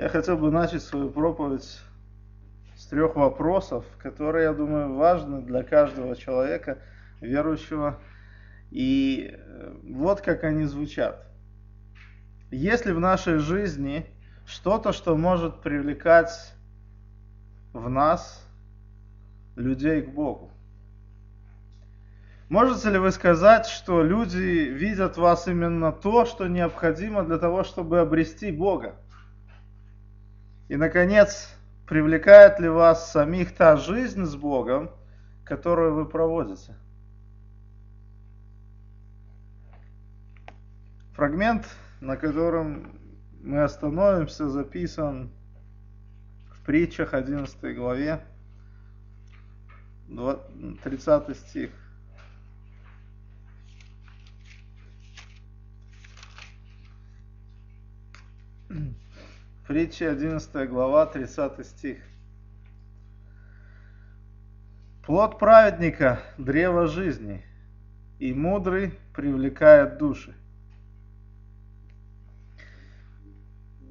Я хотел бы начать свою проповедь с трех вопросов, которые, я думаю, важны для каждого человека, верующего. И э, вот как они звучат. Есть ли в нашей жизни что-то, что может привлекать в нас людей к Богу? Можете ли вы сказать, что люди видят в вас именно то, что необходимо для того, чтобы обрести Бога? И, наконец, привлекает ли вас самих та жизнь с Богом, которую вы проводите? Фрагмент, на котором мы остановимся, записан в притчах 11 главе, 30 стих. Притча 11 глава, 30 стих. Плод праведника – древо жизни, и мудрый привлекает души.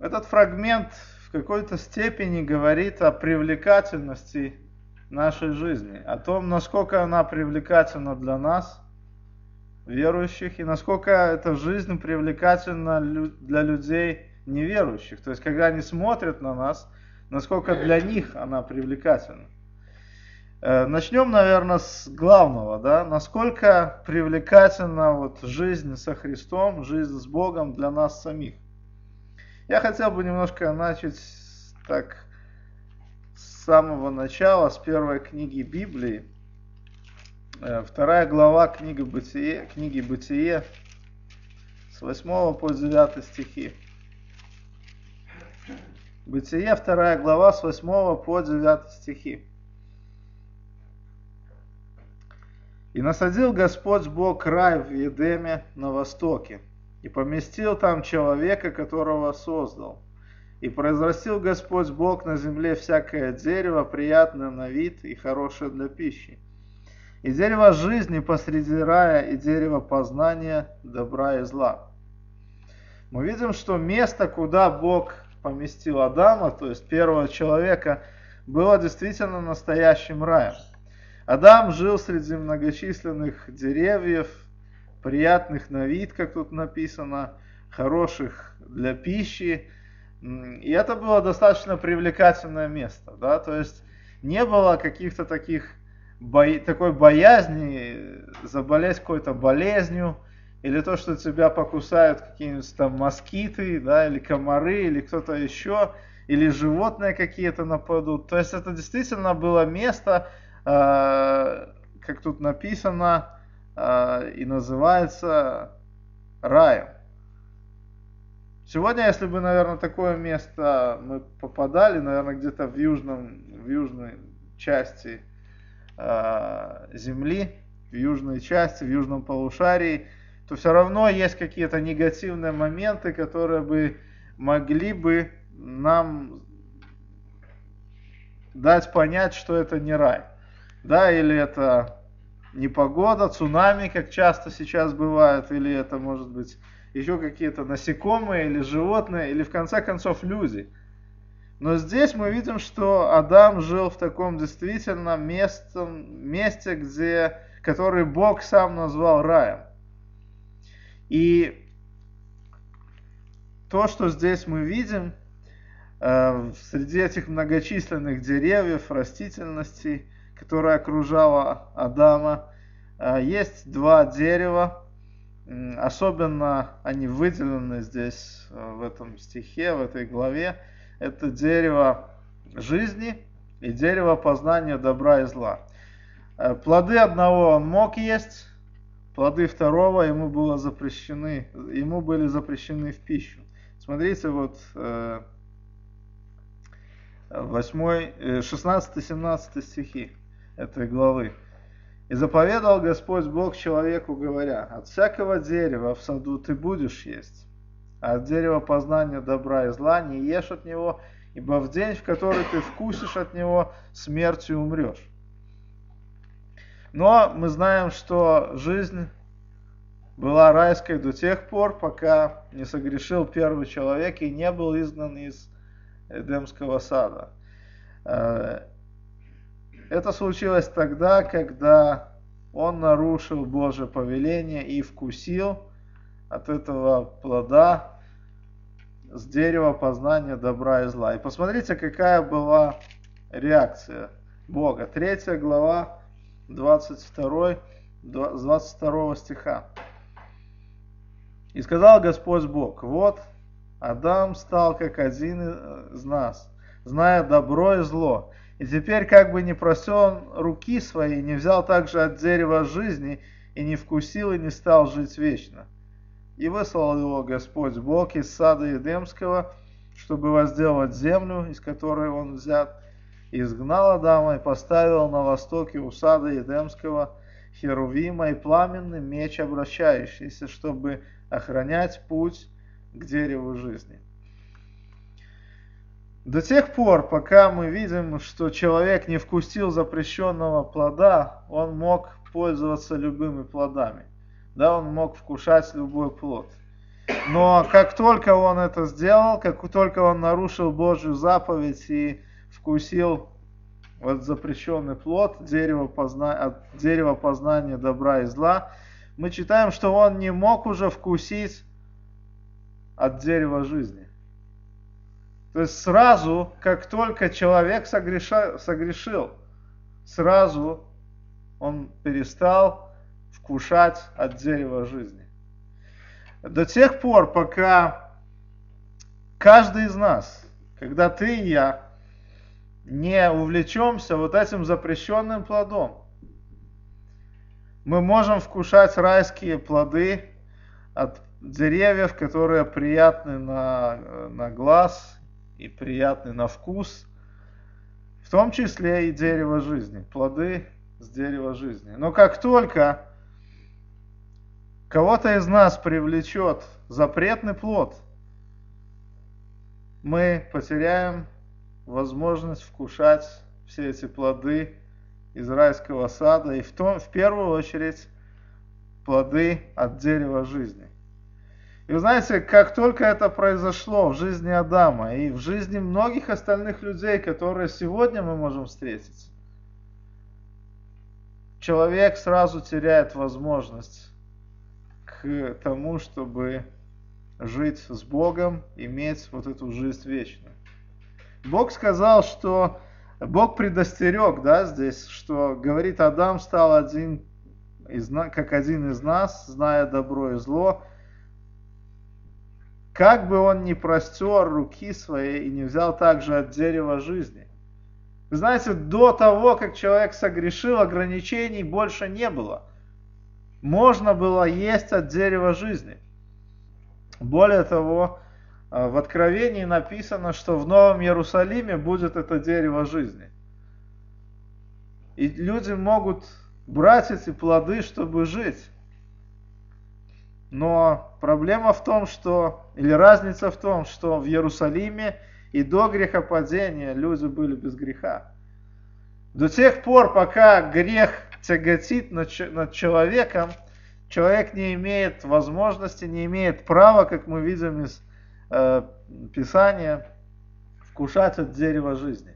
Этот фрагмент в какой-то степени говорит о привлекательности нашей жизни, о том, насколько она привлекательна для нас, верующих, и насколько эта жизнь привлекательна для людей неверующих. То есть, когда они смотрят на нас, насколько для них она привлекательна. Э, начнем, наверное, с главного, да, насколько привлекательна вот жизнь со Христом, жизнь с Богом для нас самих. Я хотел бы немножко начать так с самого начала, с первой книги Библии, э, вторая глава книги Бытие, книги Бытие, с 8 по 9 стихи. Бытие, 2 глава, с 8 по 9 стихи. «И насадил Господь Бог рай в Едеме на востоке, и поместил там человека, которого создал. И произрастил Господь Бог на земле всякое дерево, приятное на вид и хорошее для пищи. И дерево жизни посреди рая, и дерево познания добра и зла. Мы видим, что место, куда Бог поместил Адама, то есть первого человека, было действительно настоящим раем. Адам жил среди многочисленных деревьев, приятных на вид, как тут написано, хороших для пищи. И это было достаточно привлекательное место, да, то есть не было каких-то таких бо... такой боязни заболеть какой-то болезнью, или то, что тебя покусают какие-нибудь там москиты, да, или комары, или кто-то еще, или животные какие-то нападут. То есть это действительно было место, э, как тут написано, э, и называется раем. Сегодня, если бы, наверное, такое место мы попадали, наверное, где-то в южном, в южной части э, Земли, в южной части, в южном полушарии, то все равно есть какие-то негативные моменты, которые бы могли бы нам дать понять, что это не рай. Да, или это непогода, цунами, как часто сейчас бывает, или это может быть еще какие-то насекомые или животные, или в конце концов люди. Но здесь мы видим, что Адам жил в таком действительно местом, месте, где, который Бог сам назвал раем. И то, что здесь мы видим, э, среди этих многочисленных деревьев, растительности, которая окружала Адама, э, есть два дерева, особенно они выделены здесь, э, в этом стихе, в этой главе. Это дерево жизни и дерево познания добра и зла. Плоды одного он мог есть, плоды второго ему было запрещены, ему были запрещены в пищу. Смотрите, вот 8, 16-17 э, стихи этой главы. «И заповедал Господь Бог человеку, говоря, от всякого дерева в саду ты будешь есть, а от дерева познания добра и зла не ешь от него, ибо в день, в который ты вкусишь от него, смертью умрешь. Но мы знаем, что жизнь была райской до тех пор, пока не согрешил первый человек и не был изгнан из Эдемского сада. Э, это случилось тогда, когда он нарушил Божье повеление и вкусил от этого плода с дерева познания добра и зла. И посмотрите, какая была реакция Бога. Третья глава, 22, 22 стиха. «И сказал Господь Бог, вот Адам стал как один из нас, зная добро и зло. И теперь как бы не просел руки свои, не взял также от дерева жизни, и не вкусил, и не стал жить вечно. И выслал его Господь Бог из сада Едемского, чтобы возделать землю, из которой он взят, изгнал Адама и поставил на востоке у сада Едемского Херувима и пламенный меч обращающийся, чтобы охранять путь к дереву жизни. До тех пор, пока мы видим, что человек не вкусил запрещенного плода, он мог пользоваться любыми плодами. Да, он мог вкушать любой плод. Но как только он это сделал, как только он нарушил Божью заповедь и вкусил вот запрещенный плод, дерево, позна... от дерева познания добра и зла, мы читаем, что он не мог уже вкусить от дерева жизни. То есть сразу, как только человек согреша, согрешил, сразу он перестал вкушать от дерева жизни. До тех пор, пока каждый из нас, когда ты и я, не увлечемся вот этим запрещенным плодом, мы можем вкушать райские плоды от деревьев, которые приятны на, на глаз и приятны на вкус, в том числе и дерево жизни, плоды с дерева жизни. Но как только кого-то из нас привлечет запретный плод, мы потеряем возможность вкушать все эти плоды из райского сада и в, том, в первую очередь плоды от дерева жизни. И вы знаете, как только это произошло в жизни Адама и в жизни многих остальных людей, которые сегодня мы можем встретить, человек сразу теряет возможность к тому, чтобы жить с Богом, иметь вот эту жизнь вечную. Бог сказал, что Бог предостерег, да, здесь, что говорит, Адам стал один из, как один из нас, зная добро и зло, как бы он ни простер руки свои и не взял также от дерева жизни. Вы знаете, до того, как человек согрешил, ограничений больше не было. Можно было есть от дерева жизни. Более того, в Откровении написано, что в Новом Иерусалиме будет это дерево жизни. И люди могут брать эти плоды, чтобы жить. Но проблема в том, что, или разница в том, что в Иерусалиме и до грехопадения люди были без греха. До тех пор, пока грех тяготит над, над человеком, человек не имеет возможности, не имеет права, как мы видим из э, Писания, вкушать от дерева жизни.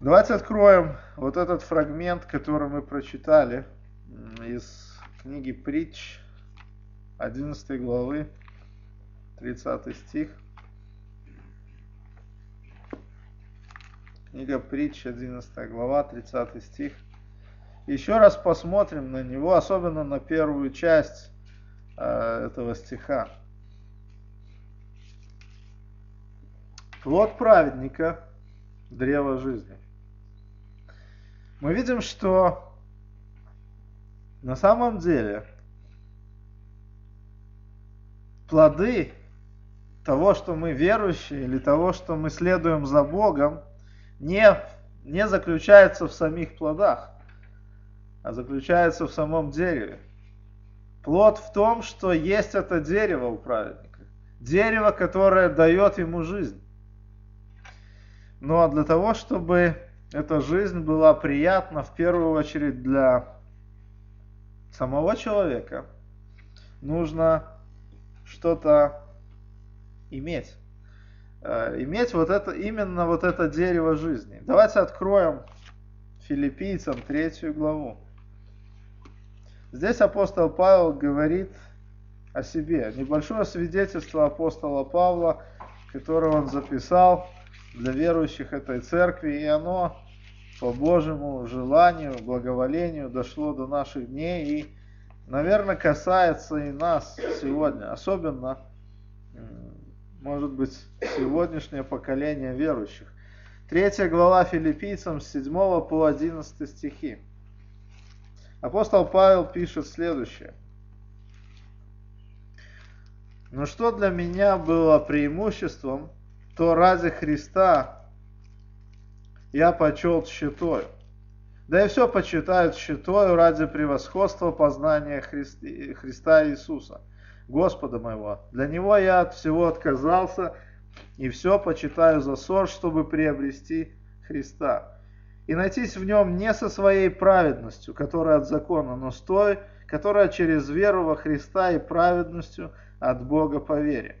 Давайте откроем вот этот фрагмент, который мы прочитали из книги Притч 11 главы, 30 стих. Книга Притч 11 глава, 30 стих. Еще раз посмотрим на него, особенно на первую часть этого стиха. Плод праведника – древо жизни мы видим, что на самом деле плоды того, что мы верующие, или того, что мы следуем за Богом, не, не заключается в самих плодах, а заключается в самом дереве. Плод в том, что есть это дерево у праведника. Дерево, которое дает ему жизнь. Но для того, чтобы эта жизнь была приятна в первую очередь для самого человека. Нужно что-то иметь. Э, иметь вот это, именно вот это дерево жизни. Давайте откроем филиппийцам третью главу. Здесь апостол Павел говорит о себе. Небольшое свидетельство апостола Павла, которое он записал для верующих этой церкви, и оно по Божьему желанию, благоволению дошло до наших дней и, наверное, касается и нас сегодня, особенно, может быть, сегодняшнее поколение верующих. Третья глава филиппийцам с 7 по 11 стихи. Апостол Павел пишет следующее. Но что для меня было преимуществом, то ради Христа я почел щитою. Да и все почитают щитою ради превосходства познания Христи, Христа Иисуса, Господа моего. Для Него я от всего отказался и все почитаю за ссор, чтобы приобрести Христа. И найтись в нем не со своей праведностью, которая от закона, но с той, которая через веру во Христа и праведностью от Бога по вере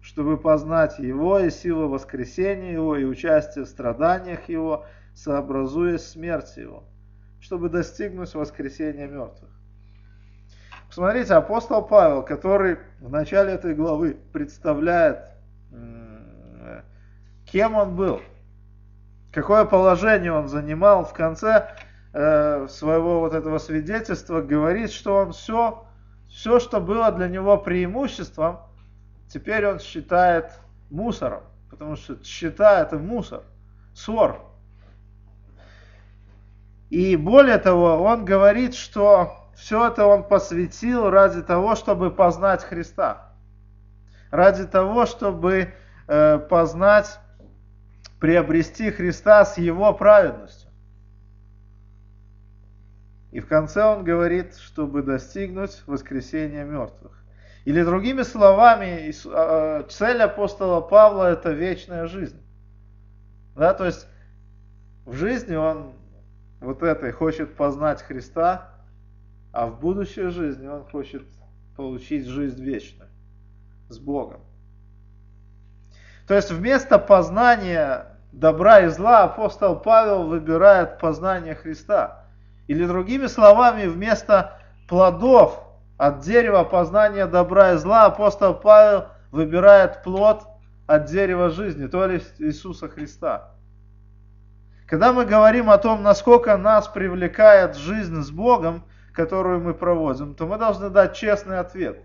чтобы познать Его и силу воскресения Его и участие в страданиях Его, сообразуясь смерти Его, чтобы достигнуть воскресения мертвых. Посмотрите, апостол Павел, который в начале этой главы представляет, кем он был, какое положение он занимал, в конце э, своего вот этого свидетельства говорит, что он все, все, что было для него преимуществом, теперь он считает мусором, потому что счета это мусор, ссор. И более того, он говорит, что все это он посвятил ради того, чтобы познать Христа. Ради того, чтобы э, познать, приобрести Христа с Его праведностью. И в конце он говорит, чтобы достигнуть воскресения мертвых. Или другими словами, а, а, цель апостола Павла это вечная жизнь. Да, то есть в жизни он вот этой хочет познать Христа, а в будущей жизни он хочет получить жизнь вечную с Богом. То есть вместо познания добра и зла апостол Павел выбирает познание Христа. Или другими словами, вместо плодов от дерева познания добра и зла апостол Павел выбирает плод от дерева жизни, то есть Иисуса Христа. Когда мы говорим о том, насколько нас привлекает жизнь с Богом, которую мы проводим, то мы должны дать честный ответ.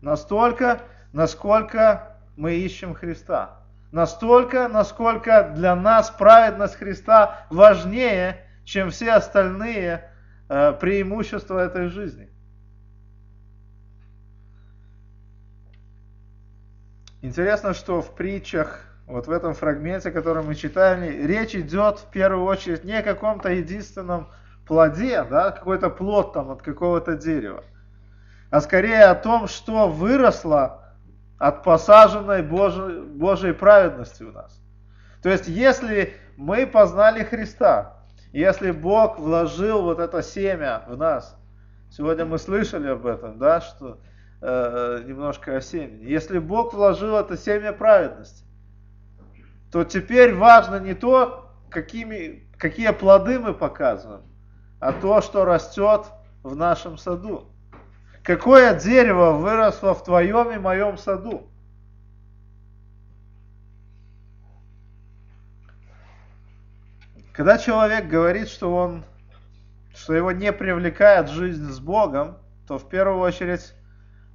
Настолько, насколько мы ищем Христа. Настолько, насколько для нас праведность Христа важнее, чем все остальные э, преимущества этой жизни. Интересно, что в притчах, вот в этом фрагменте, который мы читали, речь идет в первую очередь не о каком-то единственном плоде, да, какой-то плод там от какого-то дерева, а скорее о том, что выросло от посаженной Божьей, Божьей праведности у нас. То есть, если мы познали Христа, если Бог вложил вот это семя в нас, сегодня мы слышали об этом, да, что э, немножко о семени. Если Бог вложил это семя праведности, то теперь важно не то, какими, какие плоды мы показываем, а то, что растет в нашем саду. Какое дерево выросло в твоем и моем саду? Когда человек говорит, что он, что его не привлекает жизнь с Богом, то в первую очередь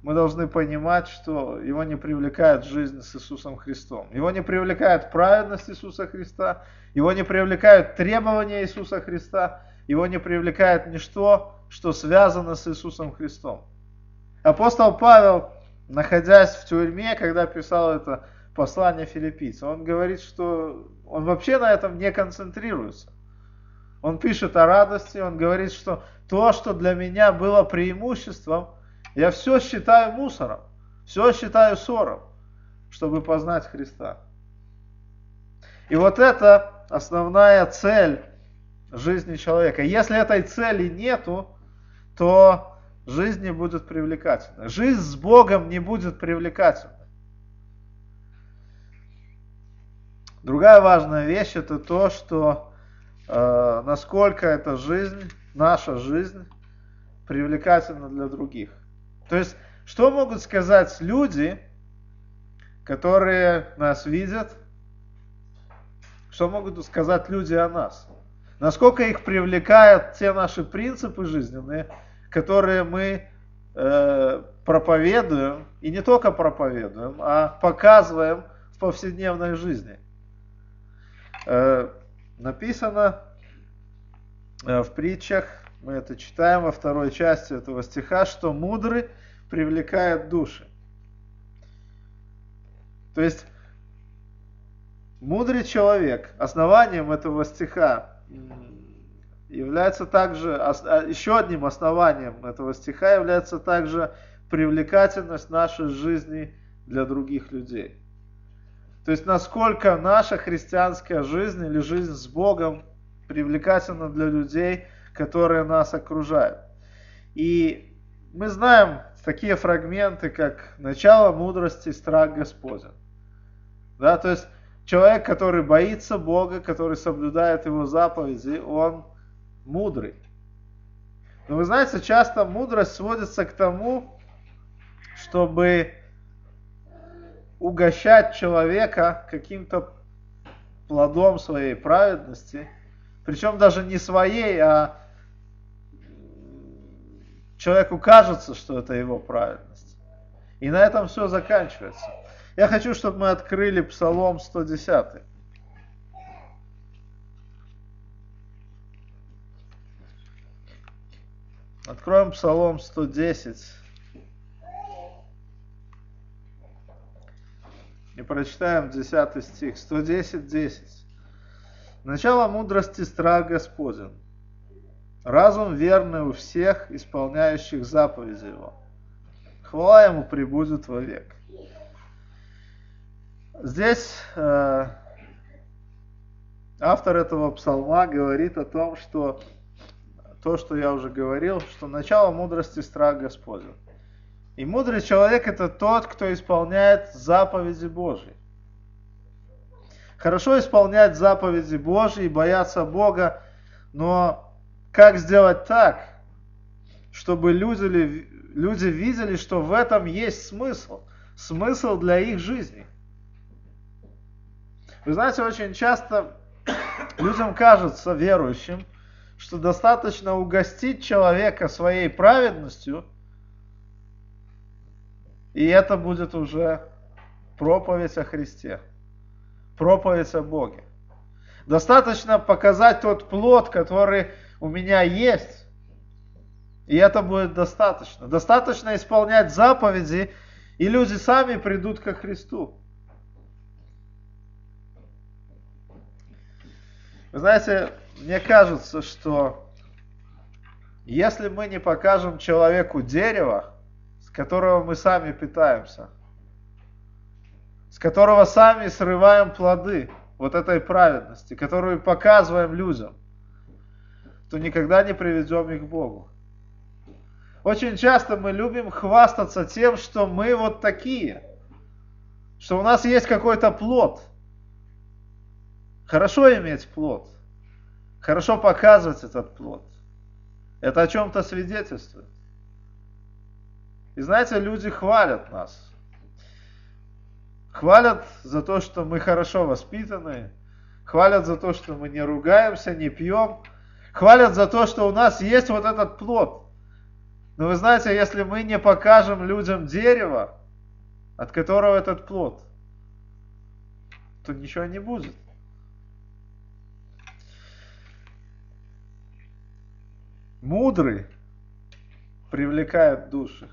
мы должны понимать, что его не привлекает жизнь с Иисусом Христом. Его не привлекает праведность Иисуса Христа, его не привлекают требования Иисуса Христа, его не привлекает ничто, что связано с Иисусом Христом. Апостол Павел, находясь в тюрьме, когда писал это послание филиппийцам, он говорит, что он вообще на этом не концентрируется. Он пишет о радости, он говорит, что то, что для меня было преимуществом – я все считаю мусором, все считаю ссором, чтобы познать Христа. И вот это основная цель жизни человека. Если этой цели нету, то жизнь не будет привлекательной. Жизнь с Богом не будет привлекательной. Другая важная вещь это то, что э, насколько эта жизнь, наша жизнь, привлекательна для других. То есть, что могут сказать люди, которые нас видят, что могут сказать люди о нас? Насколько их привлекают те наши принципы жизненные, которые мы э, проповедуем, и не только проповедуем, а показываем в повседневной жизни. Э, написано э, в притчах, мы это читаем во второй части этого стиха, что мудрый привлекает души. То есть мудрый человек, основанием этого стиха является также, а, еще одним основанием этого стиха является также привлекательность нашей жизни для других людей. То есть насколько наша христианская жизнь или жизнь с Богом привлекательна для людей, которые нас окружают. И мы знаем такие фрагменты, как начало мудрости, страх Господен. Да, то есть человек, который боится Бога, который соблюдает Его заповеди, он мудрый. Но вы знаете, часто мудрость сводится к тому, чтобы угощать человека каким-то плодом своей праведности, причем даже не своей, а человеку кажется, что это его праведность. И на этом все заканчивается. Я хочу, чтобы мы открыли Псалом 110. Откроем Псалом 110. И прочитаем 10 стих. 110, 10. Начало мудрости страх Господен. Разум верный у всех, исполняющих заповеди Его. Хвала Ему прибудет вовек. Здесь э, автор этого псалма говорит о том, что то, что я уже говорил, что начало мудрости страх Господень. И мудрый человек это тот, кто исполняет заповеди Божьи. Хорошо исполнять заповеди Божьи и бояться Бога, но как сделать так, чтобы люди, люди видели, что в этом есть смысл, смысл для их жизни. Вы знаете, очень часто людям кажется, верующим, что достаточно угостить человека своей праведностью – и это будет уже проповедь о Христе, проповедь о Боге. Достаточно показать тот плод, который у меня есть, и это будет достаточно. Достаточно исполнять заповеди, и люди сами придут ко Христу. Вы знаете, мне кажется, что если мы не покажем человеку дерево, которого мы сами питаемся, с которого сами срываем плоды вот этой праведности, которую показываем людям, то никогда не приведем их к Богу. Очень часто мы любим хвастаться тем, что мы вот такие, что у нас есть какой-то плод. Хорошо иметь плод, хорошо показывать этот плод. Это о чем-то свидетельствует. И знаете, люди хвалят нас. Хвалят за то, что мы хорошо воспитаны. Хвалят за то, что мы не ругаемся, не пьем. Хвалят за то, что у нас есть вот этот плод. Но вы знаете, если мы не покажем людям дерево, от которого этот плод, то ничего не будет. Мудрый привлекает души.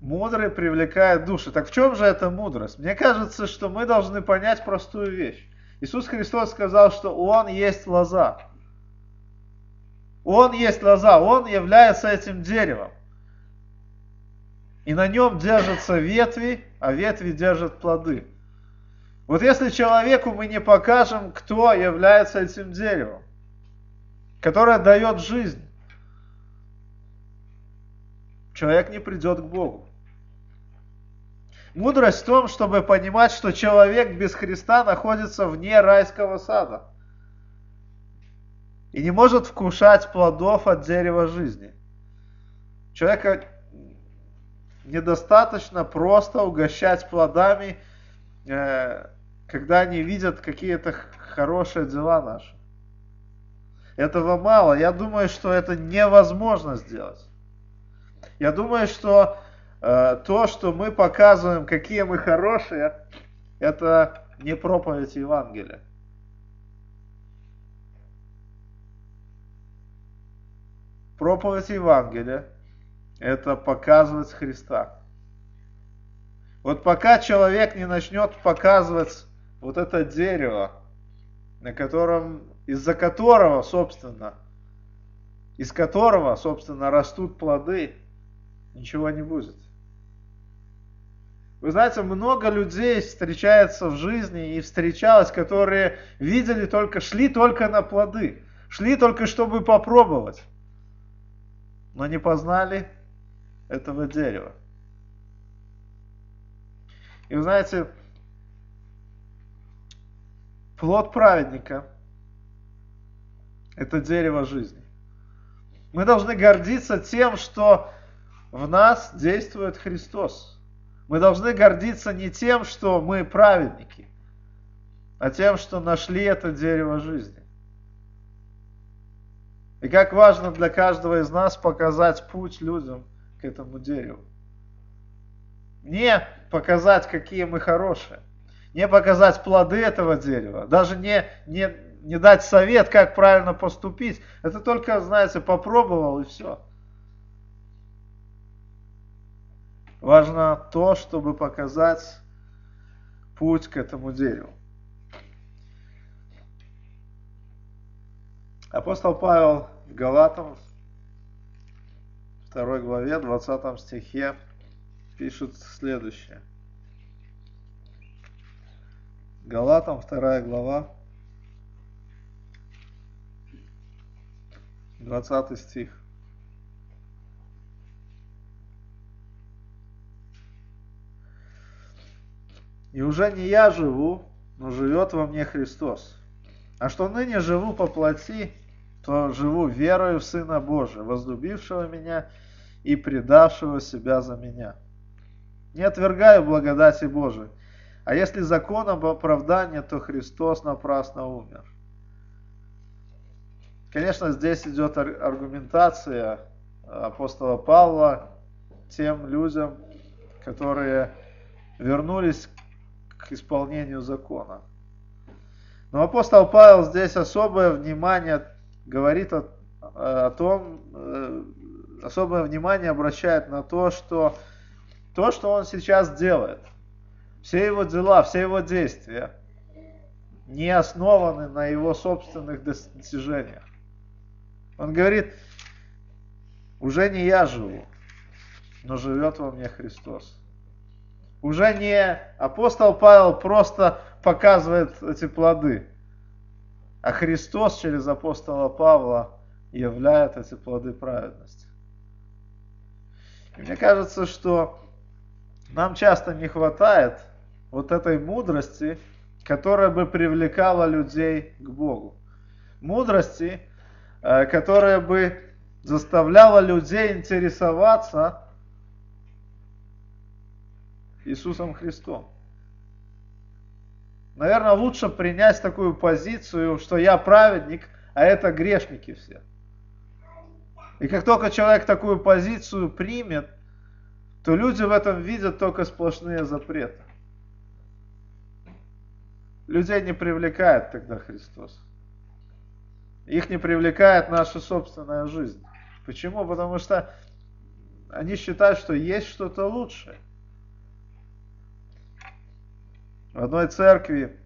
Мудрый привлекает души. Так в чем же эта мудрость? Мне кажется, что мы должны понять простую вещь. Иисус Христос сказал, что Он есть лоза. Он есть лоза, Он является этим деревом. И на нем держатся ветви, а ветви держат плоды. Вот если человеку мы не покажем, кто является этим деревом, которое дает жизнь, человек не придет к Богу. Мудрость в том, чтобы понимать, что человек без Христа находится вне райского сада и не может вкушать плодов от дерева жизни. Человека недостаточно просто угощать плодами, э, когда они видят какие-то хорошие дела наши. Этого мало. Я думаю, что это невозможно сделать. Я думаю, что э, то, что мы показываем, какие мы хорошие, это не проповедь Евангелия. Проповедь Евангелия – это показывать Христа. Вот пока человек не начнет показывать вот это дерево, на котором, из-за которого, собственно, из которого, собственно, растут плоды, ничего не будет. Вы знаете, много людей встречается в жизни и встречалось, которые видели только, шли только на плоды, шли только, чтобы попробовать, но не познали этого дерева. И вы знаете, плод праведника – это дерево жизни. Мы должны гордиться тем, что в нас действует Христос. Мы должны гордиться не тем, что мы праведники, а тем, что нашли это дерево жизни. И как важно для каждого из нас показать путь людям к этому дереву. Не показать, какие мы хорошие, не показать плоды этого дерева, даже не, не, не дать совет, как правильно поступить. Это только, знаете, попробовал и все. Важно то, чтобы показать путь к этому дереву. Апостол Павел в Галатам, 2 главе, 20 стихе, пишет следующее. Галатам, 2 глава, 20 стих. И уже не я живу, но живет во мне Христос. А что ныне живу по плоти, то живу верою в Сына Божия, возлюбившего меня и предавшего себя за меня. Не отвергаю благодати Божией. А если законом оправдания, то Христос напрасно умер. Конечно, здесь идет аргументация апостола Павла тем людям, которые вернулись к исполнению закона. Но апостол Павел здесь особое внимание говорит о, о том, э, особое внимание обращает на то, что то, что он сейчас делает, все его дела, все его действия не основаны на его собственных достижениях. Он говорит, уже не я живу, но живет во мне Христос. Уже не апостол Павел просто показывает эти плоды, а Христос через апостола Павла являет эти плоды праведности. И мне кажется, что нам часто не хватает вот этой мудрости, которая бы привлекала людей к Богу. Мудрости, которая бы заставляла людей интересоваться Иисусом Христом. Наверное, лучше принять такую позицию, что я праведник, а это грешники все. И как только человек такую позицию примет, то люди в этом видят только сплошные запреты. Людей не привлекает тогда Христос. Их не привлекает наша собственная жизнь. Почему? Потому что они считают, что есть что-то лучшее. В одной церкви,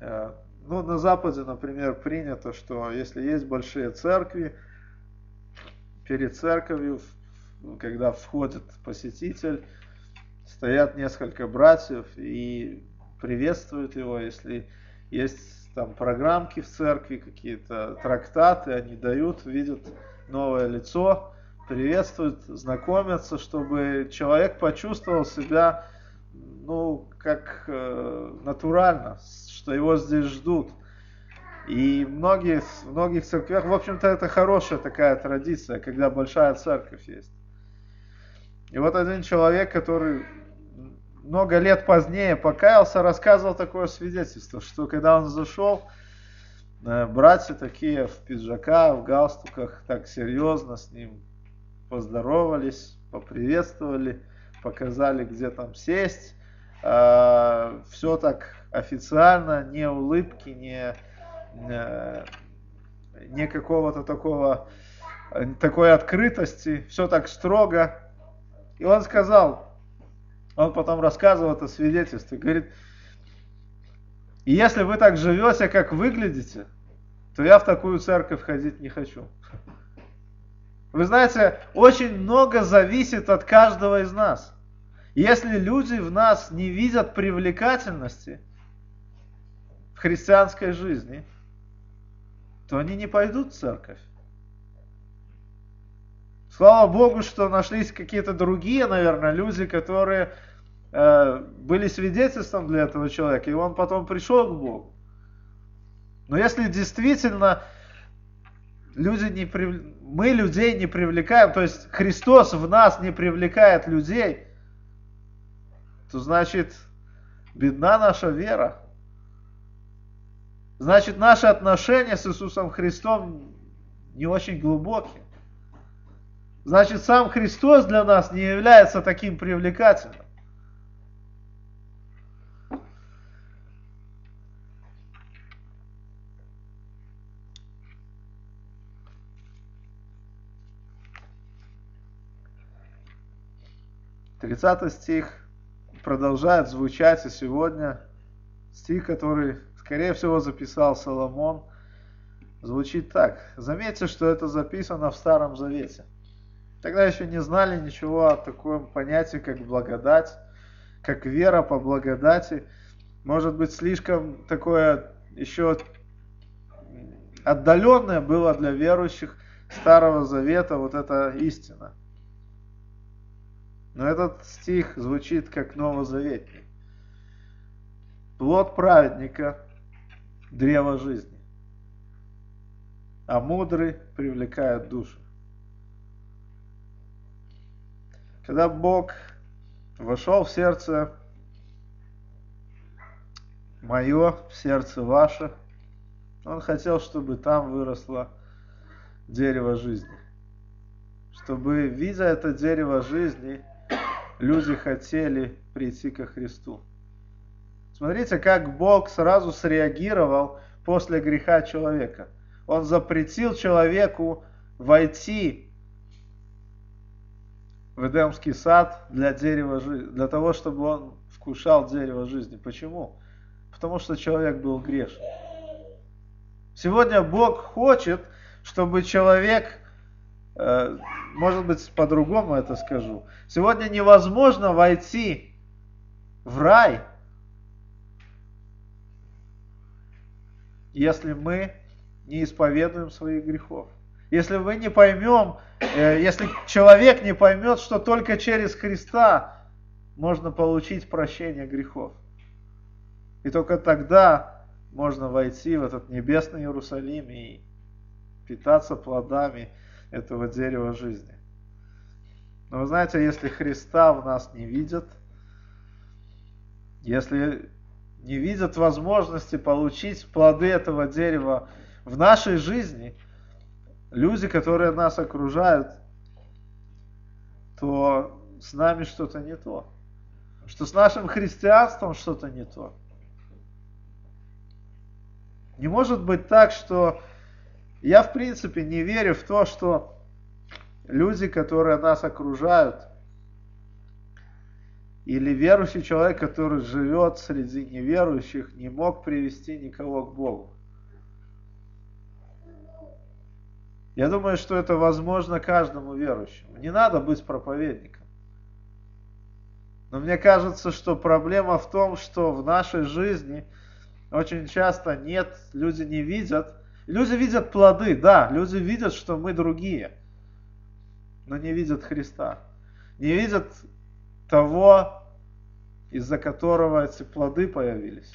э, ну, на Западе, например, принято, что если есть большие церкви, перед церковью, когда входит посетитель, стоят несколько братьев и приветствуют его, если есть там программки в церкви, какие-то трактаты, они дают, видят новое лицо, приветствуют, знакомятся, чтобы человек почувствовал себя ну, как э, натурально, что его здесь ждут. И многие, в многих церквях, в общем-то, это хорошая такая традиция, когда большая церковь есть. И вот один человек, который много лет позднее покаялся, рассказывал такое свидетельство, что когда он зашел, э, братья такие в пиджаках, в галстуках, так серьезно с ним поздоровались, поприветствовали, показали, где там сесть. Э, Все так официально, не улыбки, не, э, не какого-то такого такой открытости, все так строго. И он сказал, он потом рассказывал это свидетельство, говорит, если вы так живете, как выглядите, то я в такую церковь ходить не хочу. Вы знаете, очень много зависит от каждого из нас. Если люди в нас не видят привлекательности в христианской жизни, то они не пойдут в церковь. Слава Богу, что нашлись какие-то другие, наверное, люди, которые э, были свидетельством для этого человека, и он потом пришел к Богу. Но если действительно люди не прив... мы людей не привлекаем, то есть Христос в нас не привлекает людей, то значит бедна наша вера. Значит, наши отношения с Иисусом Христом не очень глубокие. Значит, сам Христос для нас не является таким привлекательным. Тридцатый стих продолжает звучать и сегодня. Стих, который, скорее всего, записал Соломон, звучит так. Заметьте, что это записано в Старом Завете. Тогда еще не знали ничего о таком понятии, как благодать, как вера по благодати. Может быть, слишком такое еще отдаленное было для верующих Старого Завета вот эта истина. Но этот стих звучит как новозаветный. Плод праведника – древо жизни, а мудрый привлекает душу. Когда Бог вошел в сердце мое, в сердце ваше, Он хотел, чтобы там выросло дерево жизни. Чтобы, видя это дерево жизни, люди хотели прийти ко Христу. Смотрите, как Бог сразу среагировал после греха человека. Он запретил человеку войти в Эдемский сад для дерева жизни, для того, чтобы он вкушал дерево жизни. Почему? Потому что человек был грешен. Сегодня Бог хочет, чтобы человек, э, может быть, по-другому это скажу. Сегодня невозможно войти в рай, если мы не исповедуем своих грехов. Если мы не поймем, э, если человек не поймет, что только через Христа можно получить прощение грехов. И только тогда можно войти в этот небесный Иерусалим и питаться плодами этого дерева жизни. Но вы знаете, если Христа в нас не видят, если не видят возможности получить плоды этого дерева в нашей жизни – люди, которые нас окружают, то с нами что-то не то. Что с нашим христианством что-то не то. Не может быть так, что я в принципе не верю в то, что люди, которые нас окружают, или верующий человек, который живет среди неверующих, не мог привести никого к Богу. Я думаю, что это возможно каждому верующему. Не надо быть проповедником. Но мне кажется, что проблема в том, что в нашей жизни очень часто нет, люди не видят. Люди видят плоды, да, люди видят, что мы другие, но не видят Христа. Не видят того, из-за которого эти плоды появились.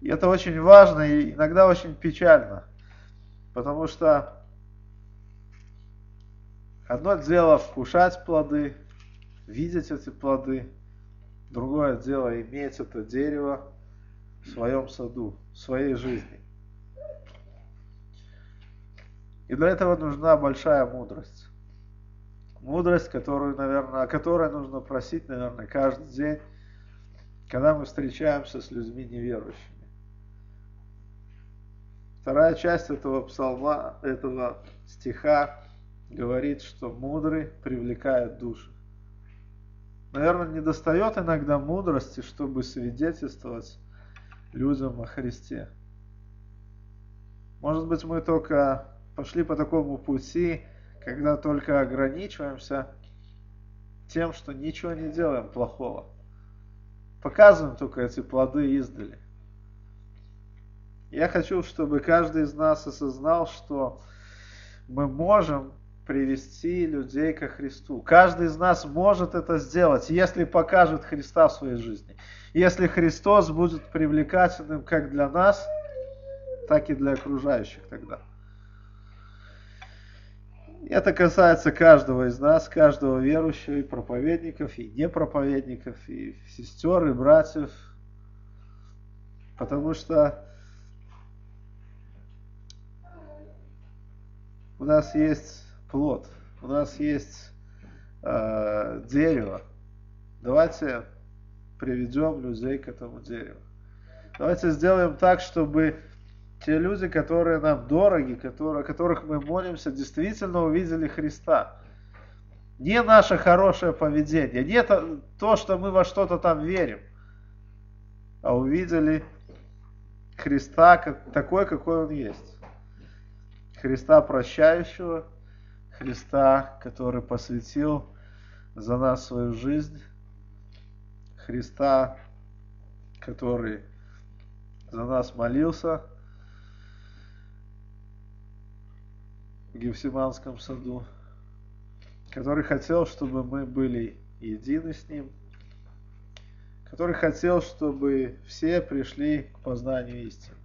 И это очень важно и иногда очень печально, потому что одно дело вкушать плоды, видеть эти плоды, другое дело иметь это дерево в своем саду, в своей жизни. И для этого нужна большая мудрость. Мудрость, которую, наверное, о которой нужно просить, наверное, каждый день, когда мы встречаемся с людьми неверующими. Вторая часть этого псалма, этого стиха говорит, что мудрый привлекает души. Наверное, не достает иногда мудрости, чтобы свидетельствовать людям о Христе. Может быть, мы только пошли по такому пути, когда только ограничиваемся тем, что ничего не делаем плохого. Показываем только эти плоды издали. Я хочу, чтобы каждый из нас осознал, что мы можем привести людей ко Христу. Каждый из нас может это сделать, если покажет Христа в своей жизни. Если Христос будет привлекательным как для нас, так и для окружающих тогда. Это касается каждого из нас, каждого верующего, и проповедников, и непроповедников, и сестер, и братьев. Потому что у нас есть плод, у нас есть э, дерево. Давайте приведем людей к этому дереву. Давайте сделаем так, чтобы те люди, которые нам дороги, которые, о которых мы молимся, действительно увидели Христа. Не наше хорошее поведение, не то, то что мы во что-то там верим, а увидели Христа как, такой, какой Он есть. Христа прощающего, Христа, который посвятил за нас свою жизнь, Христа, который за нас молился – в Гефсиманском саду, который хотел, чтобы мы были едины с Ним, который хотел, чтобы все пришли к познанию истины.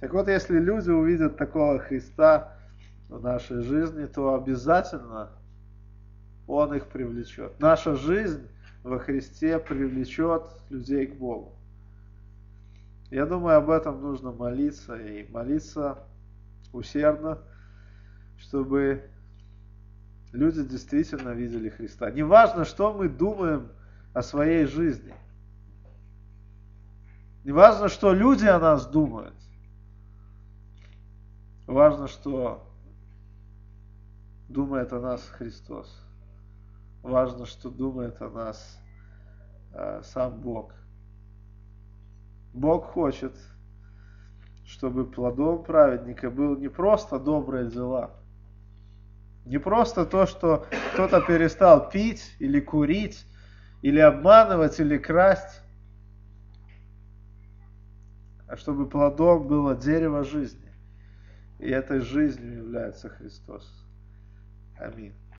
Так вот, если люди увидят такого Христа в нашей жизни, то обязательно Он их привлечет. Наша жизнь во Христе привлечет людей к Богу. Я думаю, об этом нужно молиться и молиться усердно, чтобы люди действительно видели Христа. Неважно, что мы думаем о своей жизни. Неважно, что люди о нас думают. Важно, что думает о нас Христос. Важно, что думает о нас э, сам Бог. Бог хочет, чтобы плодом праведника был не просто добрые дела, не просто то, что кто-то перестал пить или курить, или обманывать, или красть, а чтобы плодом было дерево жизни. И этой жизнью является Христос. Аминь.